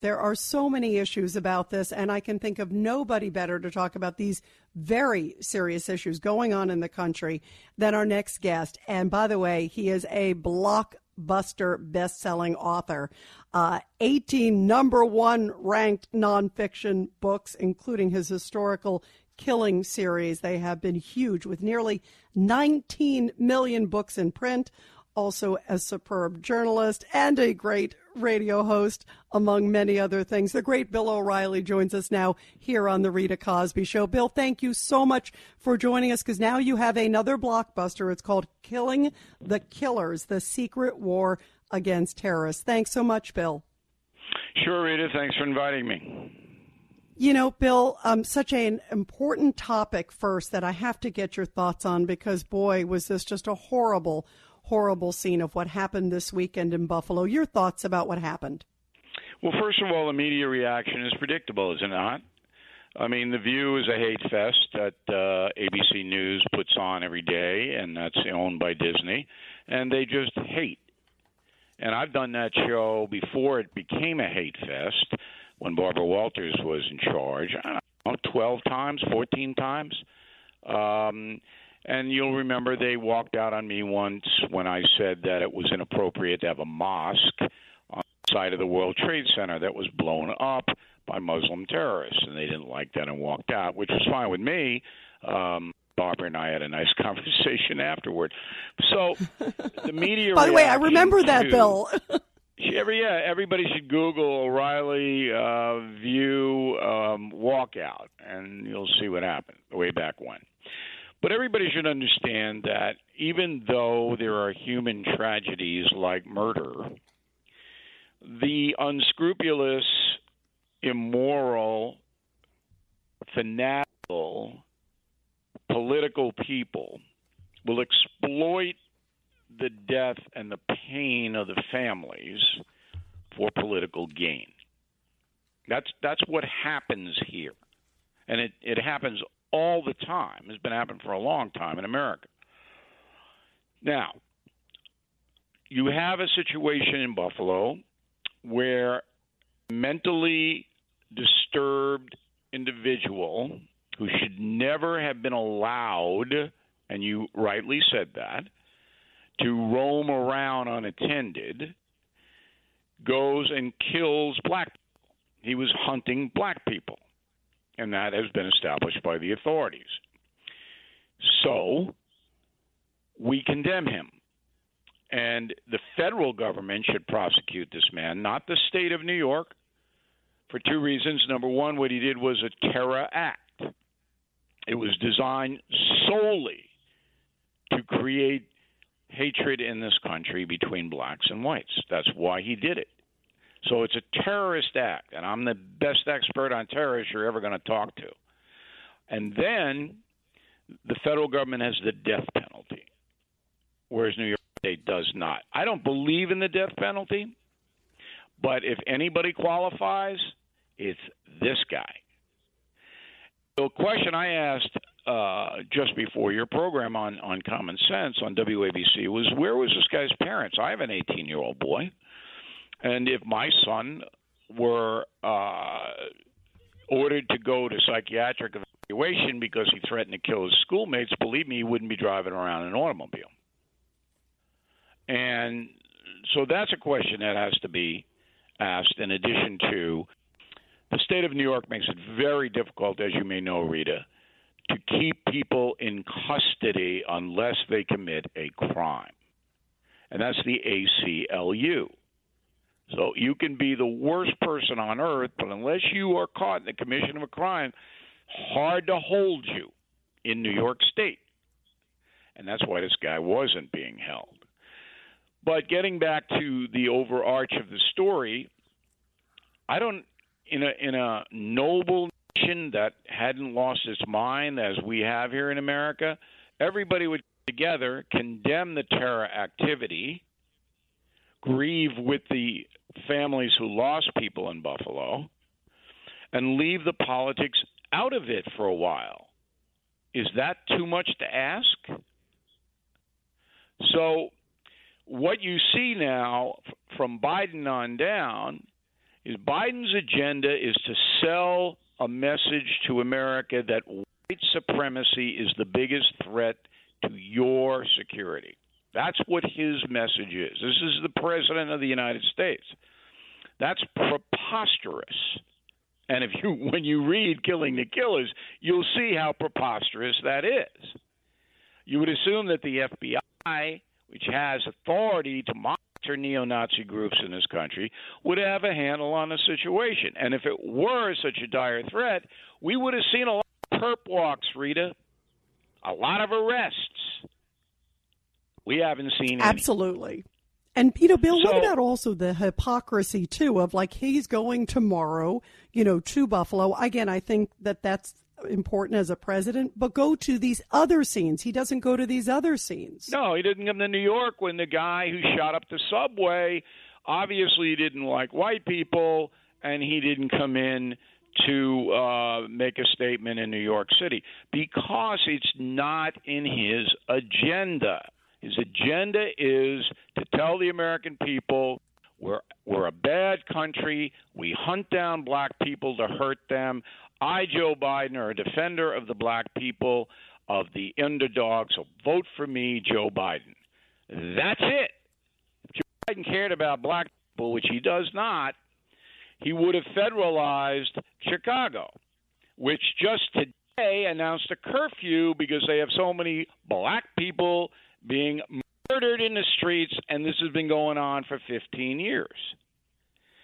There are so many issues about this, and I can think of nobody better to talk about these very serious issues going on in the country than our next guest. And by the way, he is a blockbuster best-selling author. Uh, 18 number one ranked nonfiction books, including his historical killing series. They have been huge with nearly 19 million books in print also a superb journalist and a great radio host, among many other things. The great Bill O'Reilly joins us now here on The Rita Cosby Show. Bill, thank you so much for joining us because now you have another blockbuster. It's called Killing the Killers The Secret War Against Terrorists. Thanks so much, Bill. Sure, Rita. Thanks for inviting me. You know, Bill, um, such an important topic first that I have to get your thoughts on because, boy, was this just a horrible, horrible scene of what happened this weekend in Buffalo. Your thoughts about what happened? Well, first of all, the media reaction is predictable, is it not? I mean, The View is a hate fest that uh, ABC News puts on every day, and that's owned by Disney, and they just hate. And I've done that show before it became a hate fest when Barbara Walters was in charge. I don't know, 12 times, 14 times. Um, and you'll remember they walked out on me once when I said that it was inappropriate to have a mosque on the side of the World Trade Center that was blown up by Muslim terrorists, and they didn't like that and walked out, which was fine with me. Um, Barbara and I had a nice conversation afterward. So the media. By the way, I remember that, to, Bill. every yeah, everybody should Google O'Reilly uh, View um, walkout, and you'll see what happened way back when. But everybody should understand that even though there are human tragedies like murder, the unscrupulous, immoral, fanatical, political people will exploit the death and the pain of the families for political gain. That's that's what happens here. And it, it happens all the time. It's been happening for a long time in America. Now, you have a situation in Buffalo where mentally disturbed individual who should never have been allowed, and you rightly said that, to roam around unattended, goes and kills black people. He was hunting black people and that has been established by the authorities. So we condemn him. And the federal government should prosecute this man, not the state of New York, for two reasons. Number one, what he did was a terror act, it was designed solely to create hatred in this country between blacks and whites. That's why he did it. So it's a terrorist act, and I'm the best expert on terrorists you're ever going to talk to. And then the federal government has the death penalty, whereas New York State does not. I don't believe in the death penalty, but if anybody qualifies, it's this guy. The question I asked uh, just before your program on, on Common Sense on WABC was where was this guy's parents? I have an 18 year old boy. And if my son were uh, ordered to go to psychiatric evaluation because he threatened to kill his schoolmates, believe me, he wouldn't be driving around in an automobile. And so that's a question that has to be asked in addition to the state of New York makes it very difficult, as you may know, Rita, to keep people in custody unless they commit a crime. And that's the ACLU. So you can be the worst person on earth, but unless you are caught in the commission of a crime, hard to hold you in New York State. And that's why this guy wasn't being held. But getting back to the overarch of the story, I don't in a in a noble nation that hadn't lost its mind as we have here in America, everybody would together condemn the terror activity grieve with the families who lost people in Buffalo and leave the politics out of it for a while. Is that too much to ask? So, what you see now from Biden on down is Biden's agenda is to sell a message to America that white supremacy is the biggest threat to your security. That's what his message is. This is the president of the United States. That's preposterous. And if you when you read Killing the Killers, you'll see how preposterous that is. You would assume that the FBI, which has authority to monitor neo-Nazi groups in this country, would have a handle on the situation. And if it were such a dire threat, we would have seen a lot of perp walks, Rita, a lot of arrests. We haven't seen any. Absolutely. And you know, Bill, so, what about also the hypocrisy too of like he's going tomorrow, you know, to Buffalo. Again, I think that that's important as a president, but go to these other scenes. He doesn't go to these other scenes. No, he didn't come to New York when the guy who shot up the subway obviously didn't like white people, and he didn't come in to uh, make a statement in New York City because it's not in his agenda. His agenda is to tell the American people we're we're a bad country. We hunt down black people to hurt them. I, Joe Biden, are a defender of the black people, of the underdog. So vote for me, Joe Biden. That's it. If Joe Biden cared about black people, which he does not, he would have federalized Chicago, which just today announced a curfew because they have so many black people being murdered in the streets, and this has been going on for 15 years.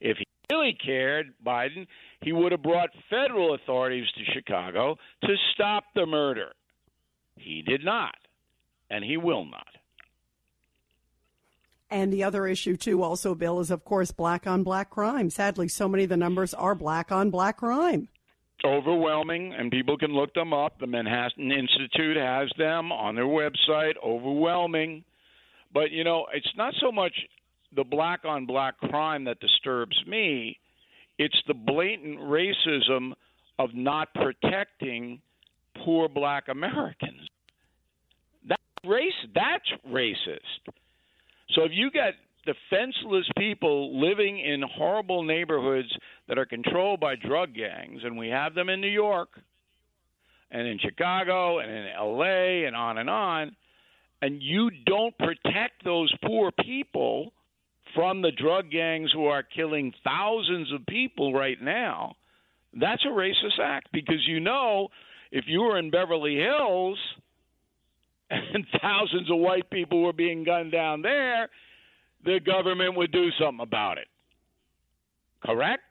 If he really cared, Biden, he would have brought federal authorities to Chicago to stop the murder. He did not, and he will not. And the other issue, too, also, Bill, is of course black on black crime. Sadly, so many of the numbers are black on black crime overwhelming, and people can look them up. The Manhattan Institute has them on their website. Overwhelming, but you know, it's not so much the black on black crime that disturbs me. It's the blatant racism of not protecting poor black Americans. That's race. That's racist. So if you get defenseless people living in horrible neighborhoods that are controlled by drug gangs, and we have them in New York and in Chicago and in LA and on and on, and you don't protect those poor people from the drug gangs who are killing thousands of people right now, that's a racist act because you know if you were in Beverly Hills and thousands of white people were being gunned down there, the government would do something about it. Correct?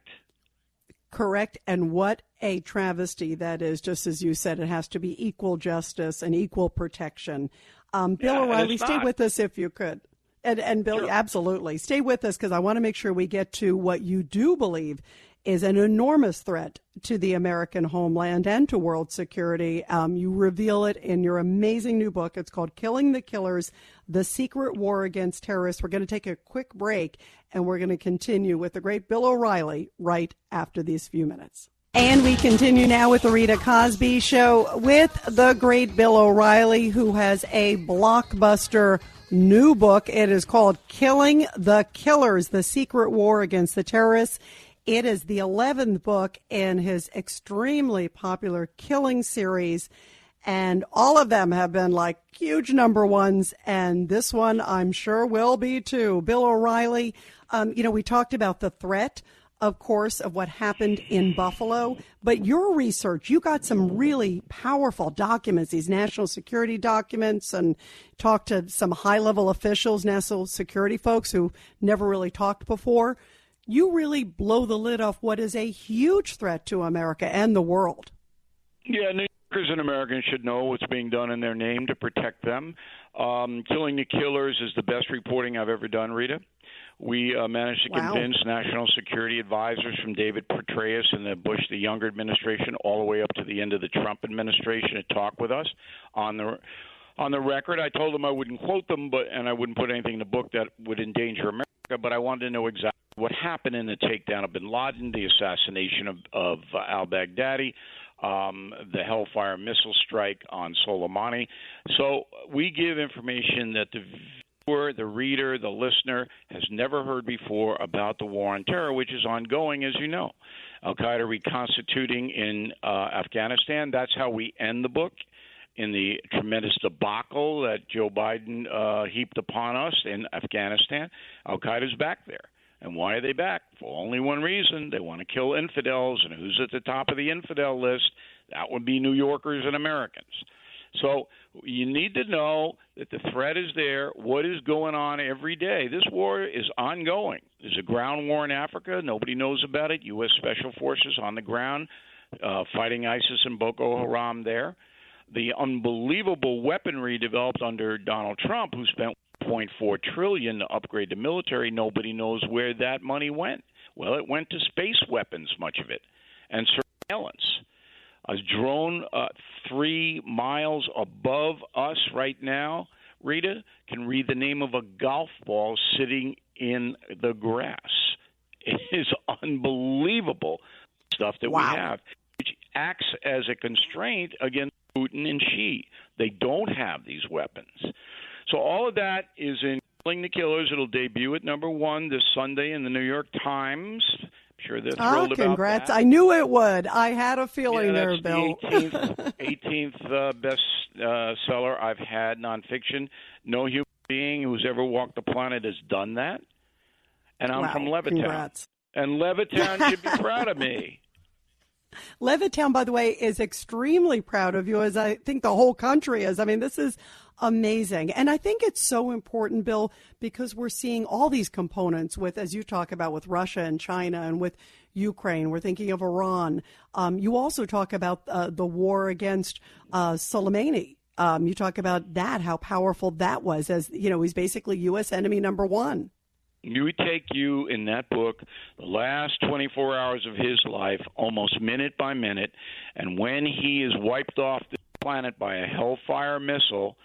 Correct. And what a travesty that is. Just as you said, it has to be equal justice and equal protection. Um, Bill yeah, O'Reilly, stay with us if you could. And, and Bill, sure. absolutely. Stay with us because I want to make sure we get to what you do believe is an enormous threat to the American homeland and to world security. Um, you reveal it in your amazing new book. It's called Killing the Killers The Secret War Against Terrorists. We're going to take a quick break and we're going to continue with the great Bill O'Reilly right after these few minutes. And we continue now with the Rita Cosby Show with the great Bill O'Reilly, who has a blockbuster new book. It is called Killing the Killers The Secret War Against the Terrorists. It is the 11th book in his extremely popular Killing series. And all of them have been like huge number ones. And this one, I'm sure, will be too. Bill O'Reilly, um, you know, we talked about the threat of course, of what happened in Buffalo. But your research, you got some really powerful documents, these national security documents, and talked to some high level officials, national security folks who never really talked before you really blow the lid off what is a huge threat to America and the world. Yeah, New Yorkers and Americans should know what's being done in their name to protect them. Um, Killing the Killers is the best reporting I've ever done, Rita. We uh, managed to wow. convince national security advisors from David Petraeus in the Bush the younger administration all the way up to the end of the Trump administration to talk with us on the on the record. I told them I wouldn't quote them, but and I wouldn't put anything in the book that would endanger America. But I wanted to know exactly what happened in the takedown of bin Laden, the assassination of, of uh, al Baghdadi, um, the Hellfire missile strike on Soleimani. So we give information that the viewer, the reader, the listener has never heard before about the war on terror, which is ongoing, as you know. Al Qaeda reconstituting in uh, Afghanistan. That's how we end the book in the tremendous debacle that Joe Biden uh, heaped upon us in Afghanistan. Al Qaeda's back there. And why are they back? For only one reason they want to kill infidels. And who's at the top of the infidel list? That would be New Yorkers and Americans. So you need to know that the threat is there. What is going on every day? This war is ongoing. There's a ground war in Africa. Nobody knows about it. U.S. Special Forces on the ground uh, fighting ISIS and Boko Haram there. The unbelievable weaponry developed under Donald Trump, who spent 1.4 trillion to upgrade the military. Nobody knows where that money went. Well, it went to space weapons, much of it, and surveillance a drone uh, three miles above us right now, Rita, can read the name of a golf ball sitting in the grass. It is unbelievable stuff that wow. we have, which acts as a constraint against Putin and Xi. They don't have these weapons. So all of that is in Killing the Killers. It'll debut at number one this Sunday in the New York Times I'm sure they're thrilled oh, congrats. I knew it would. I had a feeling yeah, there, Bill. The 18th, 18th uh, best uh, seller I've had nonfiction. No human being who's ever walked the planet has done that. And I'm wow, from Levittown. Congrats. And Levittown should be proud of me. Levittown, by the way, is extremely proud of you, as I think the whole country is. I mean, this is amazing. And I think it's so important, Bill, because we're seeing all these components with, as you talk about, with Russia and China and with Ukraine. We're thinking of Iran. Um, you also talk about uh, the war against uh, Soleimani. Um, you talk about that, how powerful that was, as you know, he's basically U.S. enemy number one. You take you in that book the last 24 hours of his life, almost minute by minute, and when he is wiped off the planet by a Hellfire missile,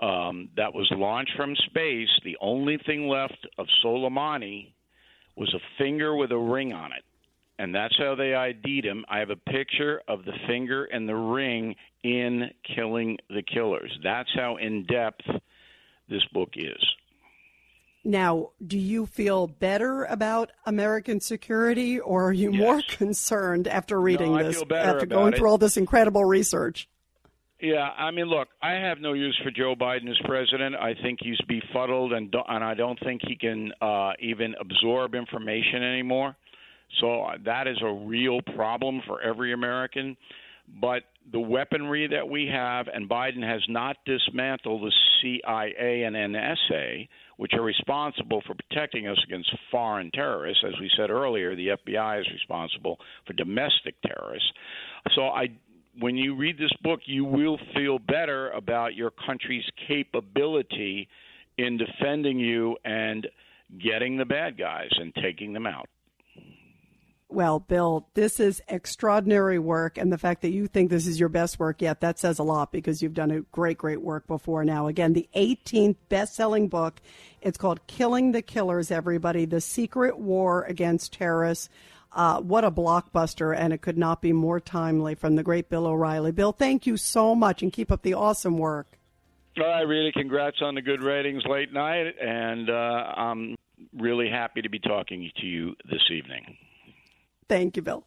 um, that was launched from space, the only thing left of Soleimani was a finger with a ring on it. And that's how they ID'd him. I have a picture of the finger and the ring in Killing the Killers. That's how in depth this book is. Now, do you feel better about American security, or are you yes. more concerned after reading no, this, after going it. through all this incredible research? Yeah, I mean, look, I have no use for Joe Biden as president. I think he's befuddled, and and I don't think he can uh, even absorb information anymore. So uh, that is a real problem for every American. But the weaponry that we have, and Biden has not dismantled the CIA and NSA, which are responsible for protecting us against foreign terrorists. As we said earlier, the FBI is responsible for domestic terrorists. So I when you read this book, you will feel better about your country's capability in defending you and getting the bad guys and taking them out. Well, Bill, this is extraordinary work, and the fact that you think this is your best work yet, that says a lot because you've done a great, great work before now. Again, the 18th best selling book. It's called Killing the Killers, everybody The Secret War Against Terrorists. Uh, what a blockbuster, and it could not be more timely from the great Bill O'Reilly. Bill, thank you so much, and keep up the awesome work. Right, really, congrats on the good ratings late night, and uh, I'm really happy to be talking to you this evening. Thank you, Bill.